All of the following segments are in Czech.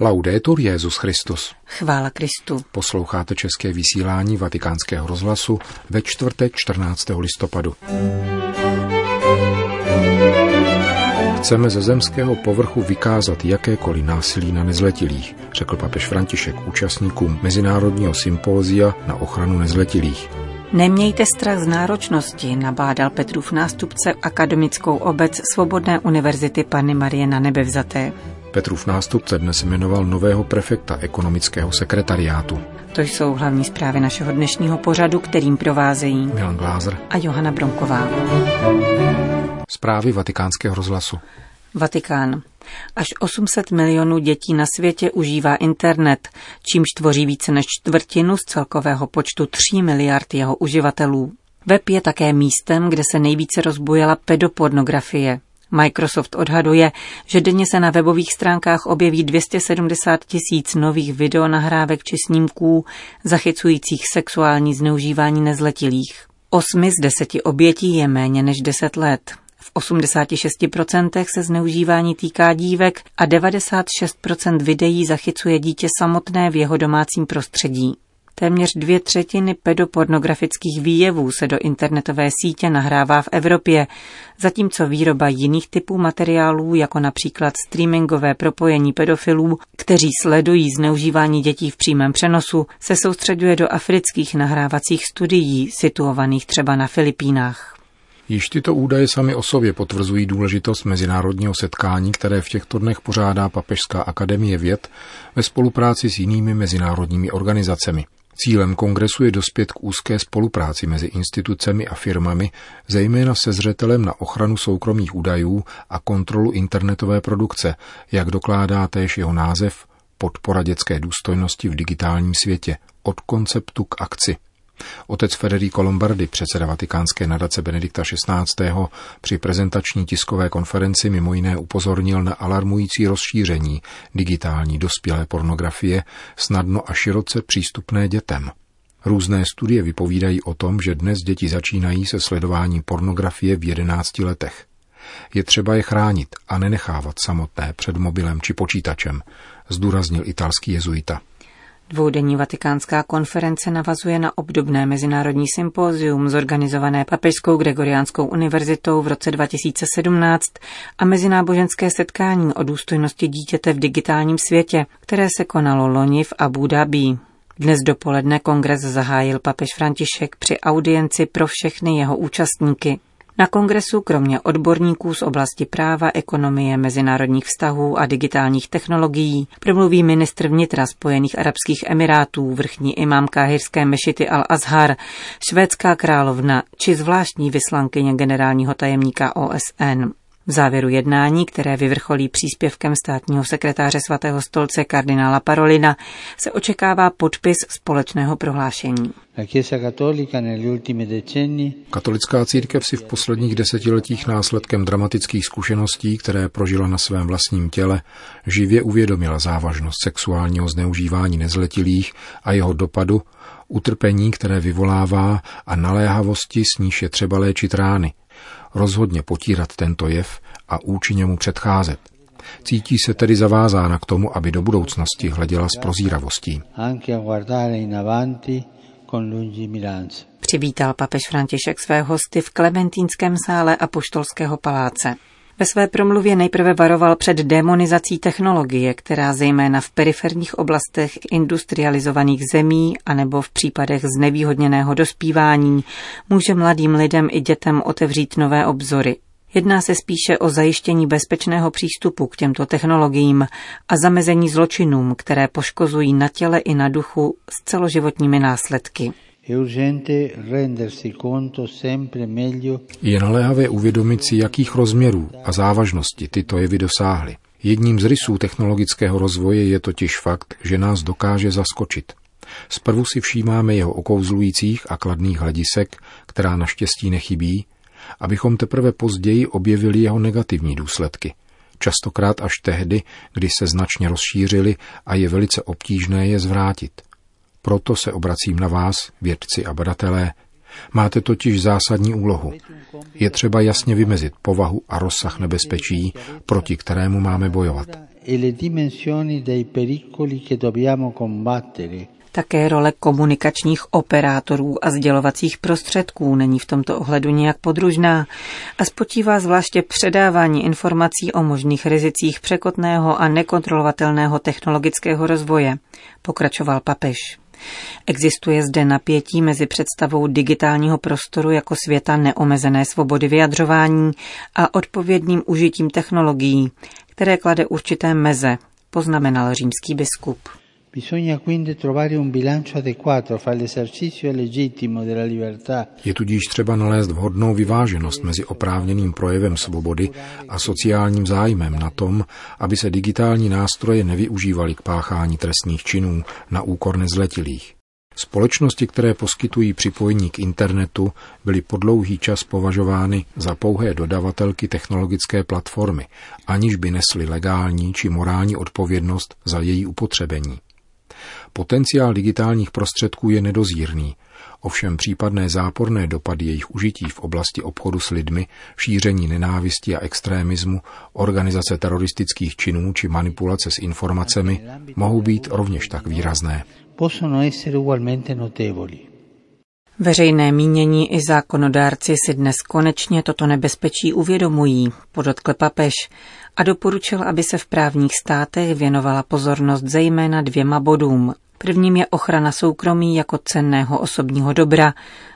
Laudetur Jezus Christus. Chvála Kristu. Posloucháte české vysílání Vatikánského rozhlasu ve čtvrtek 14. listopadu. Chceme ze zemského povrchu vykázat jakékoliv násilí na nezletilých, řekl papež František účastníkům Mezinárodního sympózia na ochranu nezletilých. Nemějte strach z náročnosti, nabádal Petrův nástupce akademickou obec Svobodné univerzity Panny Marie na nebevzaté. Petrův nástupce dnes jmenoval nového prefekta ekonomického sekretariátu. To jsou hlavní zprávy našeho dnešního pořadu, kterým provázejí Milan Glázer a Johana Bronková. Zprávy vatikánského rozhlasu. Vatikán. Až 800 milionů dětí na světě užívá internet, čímž tvoří více než čtvrtinu z celkového počtu 3 miliard jeho uživatelů. Web je také místem, kde se nejvíce rozbujela pedopornografie. Microsoft odhaduje, že denně se na webových stránkách objeví 270 tisíc nových videonahrávek či snímků zachycujících sexuální zneužívání nezletilých. Osmi z deseti obětí je méně než 10 let. V 86% se zneužívání týká dívek a 96% videí zachycuje dítě samotné v jeho domácím prostředí. Téměř dvě třetiny pedopornografických výjevů se do internetové sítě nahrává v Evropě, zatímco výroba jiných typů materiálů, jako například streamingové propojení pedofilů, kteří sledují zneužívání dětí v přímém přenosu, se soustředuje do afrických nahrávacích studií, situovaných třeba na Filipínách. Již tyto údaje sami o sobě potvrzují důležitost mezinárodního setkání, které v těchto dnech pořádá Papežská akademie věd ve spolupráci s jinými mezinárodními organizacemi. Cílem kongresu je dospět k úzké spolupráci mezi institucemi a firmami, zejména se zřetelem na ochranu soukromých údajů a kontrolu internetové produkce, jak dokládá též jeho název Podpora dětské důstojnosti v digitálním světě od konceptu k akci. Otec Federico Lombardi, předseda vatikánské nadace Benedikta XVI. při prezentační tiskové konferenci mimo jiné upozornil na alarmující rozšíření digitální dospělé pornografie snadno a široce přístupné dětem. Různé studie vypovídají o tom, že dnes děti začínají se sledováním pornografie v 11 letech. Je třeba je chránit a nenechávat samotné před mobilem či počítačem, zdůraznil italský jezuita. Dvoudenní vatikánská konference navazuje na obdobné mezinárodní sympózium zorganizované Papežskou Gregoriánskou univerzitou v roce 2017 a mezináboženské setkání o důstojnosti dítěte v digitálním světě, které se konalo loni v Abu Dhabi. Dnes dopoledne kongres zahájil papež František při audienci pro všechny jeho účastníky. Na kongresu kromě odborníků z oblasti práva, ekonomie, mezinárodních vztahů a digitálních technologií promluví ministr vnitra Spojených arabských emirátů, vrchní imám káhirské mešity Al-Azhar, švédská královna či zvláštní vyslankyně generálního tajemníka OSN. V závěru jednání, které vyvrcholí příspěvkem státního sekretáře svatého stolce kardinála Parolina, se očekává podpis společného prohlášení. Katolická církev si v posledních desetiletích následkem dramatických zkušeností, které prožila na svém vlastním těle, živě uvědomila závažnost sexuálního zneužívání nezletilých a jeho dopadu, utrpení, které vyvolává a naléhavosti, s níž je třeba léčit rány – rozhodně potírat tento jev a účinně mu předcházet. Cítí se tedy zavázána k tomu, aby do budoucnosti hleděla s prozíravostí. Přivítal papež František své hosty v Klementínském sále a Poštolského paláce. Ve své promluvě nejprve varoval před demonizací technologie, která zejména v periferních oblastech industrializovaných zemí anebo v případech znevýhodněného dospívání může mladým lidem i dětem otevřít nové obzory. Jedná se spíše o zajištění bezpečného přístupu k těmto technologiím a zamezení zločinům, které poškozují na těle i na duchu s celoživotními následky. Je naléhavé uvědomit si, jakých rozměrů a závažnosti tyto jevy dosáhly. Jedním z rysů technologického rozvoje je totiž fakt, že nás dokáže zaskočit. Zprvu si všímáme jeho okouzlujících a kladných hledisek, která naštěstí nechybí, abychom teprve později objevili jeho negativní důsledky. Častokrát až tehdy, kdy se značně rozšířili a je velice obtížné je zvrátit – proto se obracím na vás, vědci a badatelé. Máte totiž zásadní úlohu. Je třeba jasně vymezit povahu a rozsah nebezpečí, proti kterému máme bojovat. e také role komunikačních operátorů a sdělovacích prostředků není v tomto ohledu nějak podružná a spočívá zvláště předávání informací o možných rizicích překotného a nekontrolovatelného technologického rozvoje, pokračoval papež. Existuje zde napětí mezi představou digitálního prostoru jako světa neomezené svobody vyjadřování a odpovědným užitím technologií, které klade určité meze, poznamenal římský biskup. Je tudíž třeba nalézt vhodnou vyváženost mezi oprávněným projevem svobody a sociálním zájmem na tom, aby se digitální nástroje nevyužívaly k páchání trestních činů na úkor nezletilých. Společnosti, které poskytují připojení k internetu, byly po dlouhý čas považovány za pouhé dodavatelky technologické platformy, aniž by nesly legální či morální odpovědnost za její upotřebení. Potenciál digitálních prostředků je nedozírný, ovšem případné záporné dopady jejich užití v oblasti obchodu s lidmi, šíření nenávisti a extrémismu, organizace teroristických činů či manipulace s informacemi mohou být rovněž tak výrazné. Veřejné mínění i zákonodárci si dnes konečně toto nebezpečí uvědomují, podotkl papež a doporučil, aby se v právních státech věnovala pozornost zejména dvěma bodům. Prvním je ochrana soukromí jako cenného osobního dobra,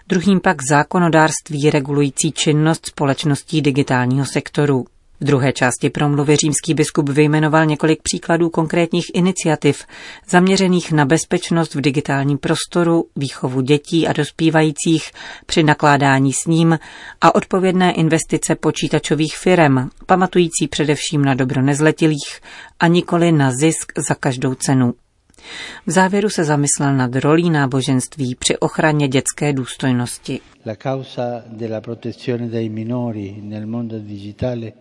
druhým pak zákonodárství regulující činnost společností digitálního sektoru. V druhé části promluvy římský biskup vyjmenoval několik příkladů konkrétních iniciativ zaměřených na bezpečnost v digitálním prostoru, výchovu dětí a dospívajících při nakládání s ním a odpovědné investice počítačových firm, pamatující především na dobro nezletilých a nikoli na zisk za každou cenu. V závěru se zamyslel nad rolí náboženství při ochraně dětské důstojnosti.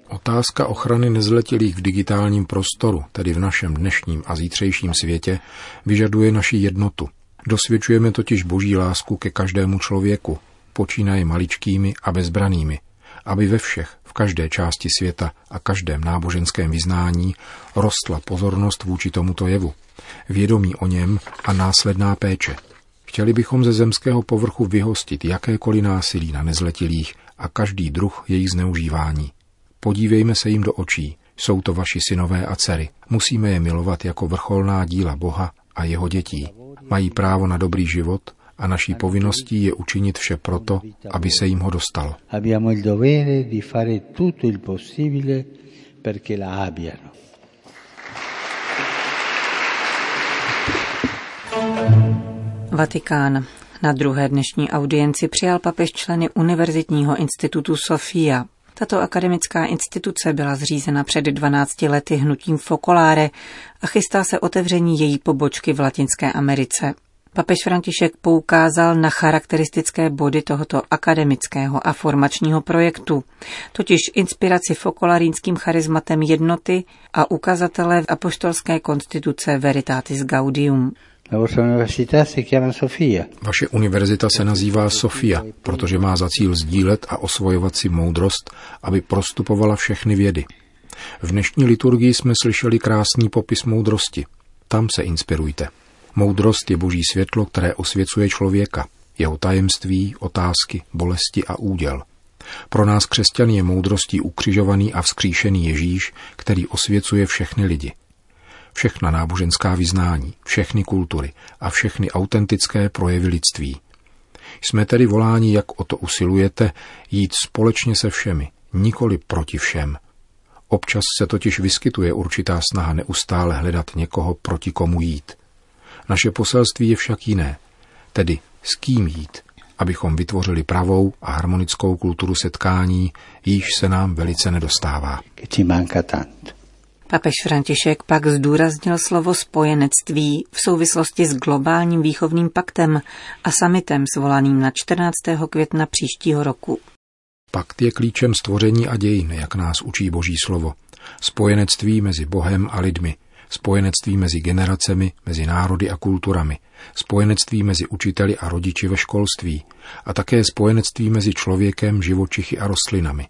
Otázka ochrany nezletilých v digitálním prostoru, tedy v našem dnešním a zítřejším světě, vyžaduje naši jednotu. Dosvědčujeme totiž boží lásku ke každému člověku, počínaje maličkými a bezbranými, aby ve všech, v každé části světa a každém náboženském vyznání rostla pozornost vůči tomuto jevu, vědomí o něm a následná péče. Chtěli bychom ze zemského povrchu vyhostit jakékoliv násilí na nezletilých a každý druh jejich zneužívání. Podívejme se jim do očí, jsou to vaši synové a dcery. Musíme je milovat jako vrcholná díla Boha a jeho dětí. Mají právo na dobrý život a naší povinností je učinit vše proto, aby se jim ho dostalo. Vatikán. Na druhé dnešní audienci přijal papež členy Univerzitního institutu Sofia. Tato akademická instituce byla zřízena před 12 lety hnutím Focolare a chystá se otevření její pobočky v Latinské Americe. Papež František poukázal na charakteristické body tohoto akademického a formačního projektu, totiž inspiraci fokolarínským charizmatem jednoty a ukazatele apoštolské konstituce Veritatis Gaudium. Vaše univerzita se nazývá Sofia, protože má za cíl sdílet a osvojovat si moudrost, aby prostupovala všechny vědy. V dnešní liturgii jsme slyšeli krásný popis moudrosti. Tam se inspirujte. Moudrost je boží světlo, které osvěcuje člověka, jeho tajemství, otázky, bolesti a úděl. Pro nás křesťan je moudrostí ukřižovaný a vzkříšený Ježíš, který osvěcuje všechny lidi – všechna náboženská vyznání, všechny kultury a všechny autentické projevy lidství. Jsme tedy voláni, jak o to usilujete, jít společně se všemi, nikoli proti všem. Občas se totiž vyskytuje určitá snaha neustále hledat někoho, proti komu jít. Naše poselství je však jiné, tedy s kým jít, abychom vytvořili pravou a harmonickou kulturu setkání, již se nám velice nedostává. Papež František pak zdůraznil slovo spojenectví v souvislosti s globálním výchovným paktem a samitem svolaným na 14. května příštího roku. Pakt je klíčem stvoření a dějin, jak nás učí Boží slovo. Spojenectví mezi Bohem a lidmi, spojenectví mezi generacemi, mezi národy a kulturami, spojenectví mezi učiteli a rodiči ve školství a také spojenectví mezi člověkem, živočichy a rostlinami.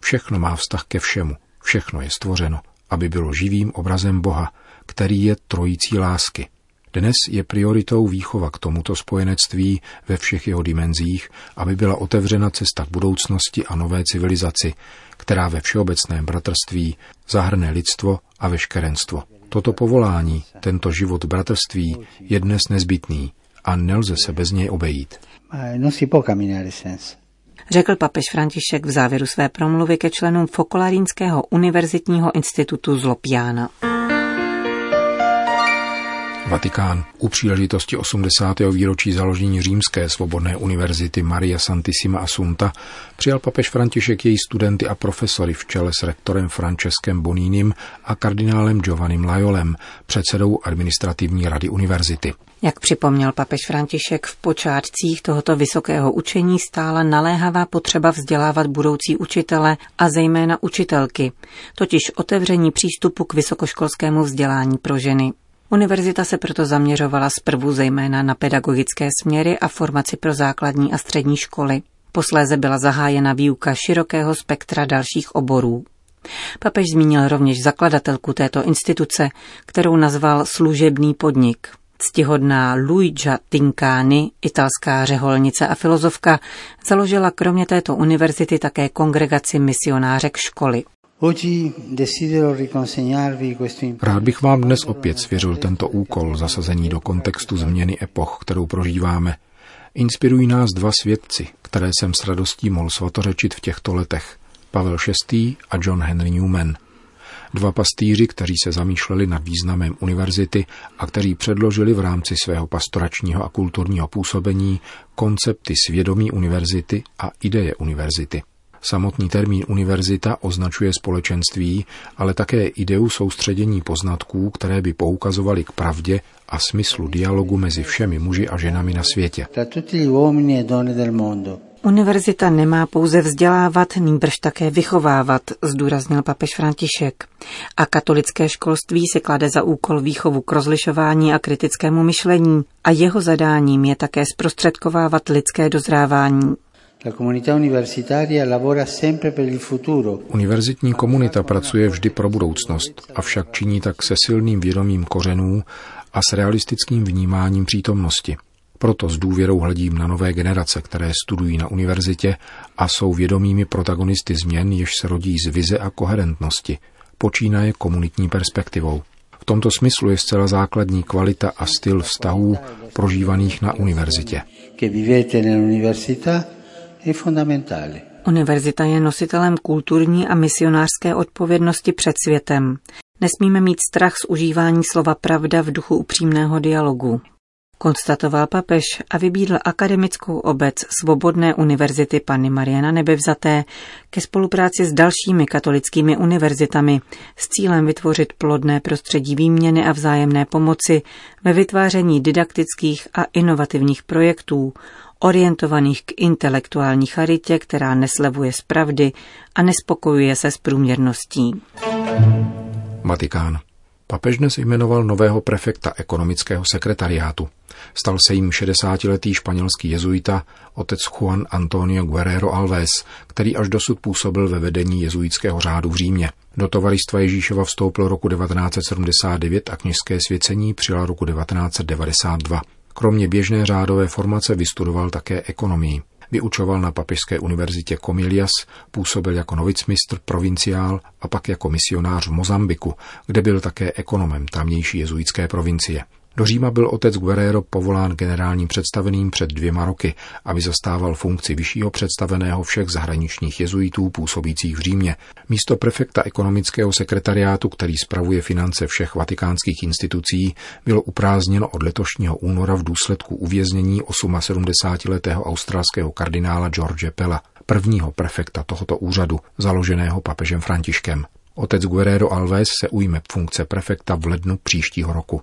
Všechno má vztah ke všemu, všechno je stvořeno aby bylo živým obrazem Boha, který je trojící lásky. Dnes je prioritou výchova k tomuto spojenectví ve všech jeho dimenzích, aby byla otevřena cesta k budoucnosti a nové civilizaci, která ve všeobecném bratrství zahrne lidstvo a veškerenstvo. Toto povolání, tento život bratrství je dnes nezbytný a nelze se bez něj obejít. Řekl papež František v závěru své promluvy ke členům Fokolarínského univerzitního institutu z Lopjána. Vatikán u příležitosti 80. výročí založení Římské svobodné univerzity Maria Santissima Assunta přijal papež František její studenty a profesory v čele s rektorem Franceskem Bonínim a kardinálem Giovannim Lajolem, předsedou administrativní rady univerzity. Jak připomněl papež František, v počátcích tohoto vysokého učení stála naléhavá potřeba vzdělávat budoucí učitele a zejména učitelky, totiž otevření přístupu k vysokoškolskému vzdělání pro ženy. Univerzita se proto zaměřovala zprvu zejména na pedagogické směry a formaci pro základní a střední školy. Posléze byla zahájena výuka širokého spektra dalších oborů. Papež zmínil rovněž zakladatelku této instituce, kterou nazval služebný podnik. Ctihodná Luigia Tincani, italská řeholnice a filozofka, založila kromě této univerzity také kongregaci misionářek školy. Rád bych vám dnes opět svěřil tento úkol zasazení do kontextu změny epoch, kterou prožíváme. Inspirují nás dva svědci, které jsem s radostí mohl svatořečit v těchto letech. Pavel VI. a John Henry Newman. Dva pastýři, kteří se zamýšleli nad významem univerzity a kteří předložili v rámci svého pastoračního a kulturního působení koncepty svědomí univerzity a ideje univerzity. Samotný termín univerzita označuje společenství, ale také ideu soustředění poznatků, které by poukazovaly k pravdě a smyslu dialogu mezi všemi muži a ženami na světě. Univerzita nemá pouze vzdělávat, nýbrž také vychovávat, zdůraznil papež František. A katolické školství se klade za úkol výchovu k rozlišování a kritickému myšlení a jeho zadáním je také zprostředkovávat lidské dozrávání. Univerzitní komunita pracuje vždy pro budoucnost, avšak činí tak se silným vědomím kořenů a s realistickým vnímáním přítomnosti. Proto s důvěrou hledím na nové generace, které studují na univerzitě a jsou vědomými protagonisty změn, jež se rodí z vize a koherentnosti, počínaje komunitní perspektivou. V tomto smyslu je zcela základní kvalita a styl vztahů prožívaných na univerzitě. Univerzita je nositelem kulturní a misionářské odpovědnosti před světem. Nesmíme mít strach z užívání slova pravda v duchu upřímného dialogu. Konstatoval papež a vybídl akademickou obec Svobodné univerzity Panny Mariana Nebevzaté ke spolupráci s dalšími katolickými univerzitami s cílem vytvořit plodné prostředí výměny a vzájemné pomoci ve vytváření didaktických a inovativních projektů, orientovaných k intelektuální charitě, která neslevuje z pravdy a nespokojuje se s průměrností. Vatikán. Papež dnes jmenoval nového prefekta ekonomického sekretariátu. Stal se jim 60-letý španělský jezuita, otec Juan Antonio Guerrero Alves, který až dosud působil ve vedení jezuitského řádu v Římě. Do tovaristva Ježíšova vstoupil roku 1979 a kněžské svěcení přijal roku 1992. Kromě běžné řádové formace vystudoval také ekonomii. Vyučoval na Papežské univerzitě Comilias, působil jako novicmistr, provinciál a pak jako misionář v Mozambiku, kde byl také ekonomem tamnější jezuitské provincie. Do Říma byl otec Guerrero povolán generálním představeným před dvěma roky, aby zastával funkci vyššího představeného všech zahraničních jezuitů působících v Římě. Místo prefekta ekonomického sekretariátu, který spravuje finance všech vatikánských institucí, bylo uprázněno od letošního února v důsledku uvěznění 78-letého australského kardinála George Pella, prvního prefekta tohoto úřadu, založeného papežem Františkem. Otec Guerrero Alves se ujme funkce prefekta v lednu příštího roku.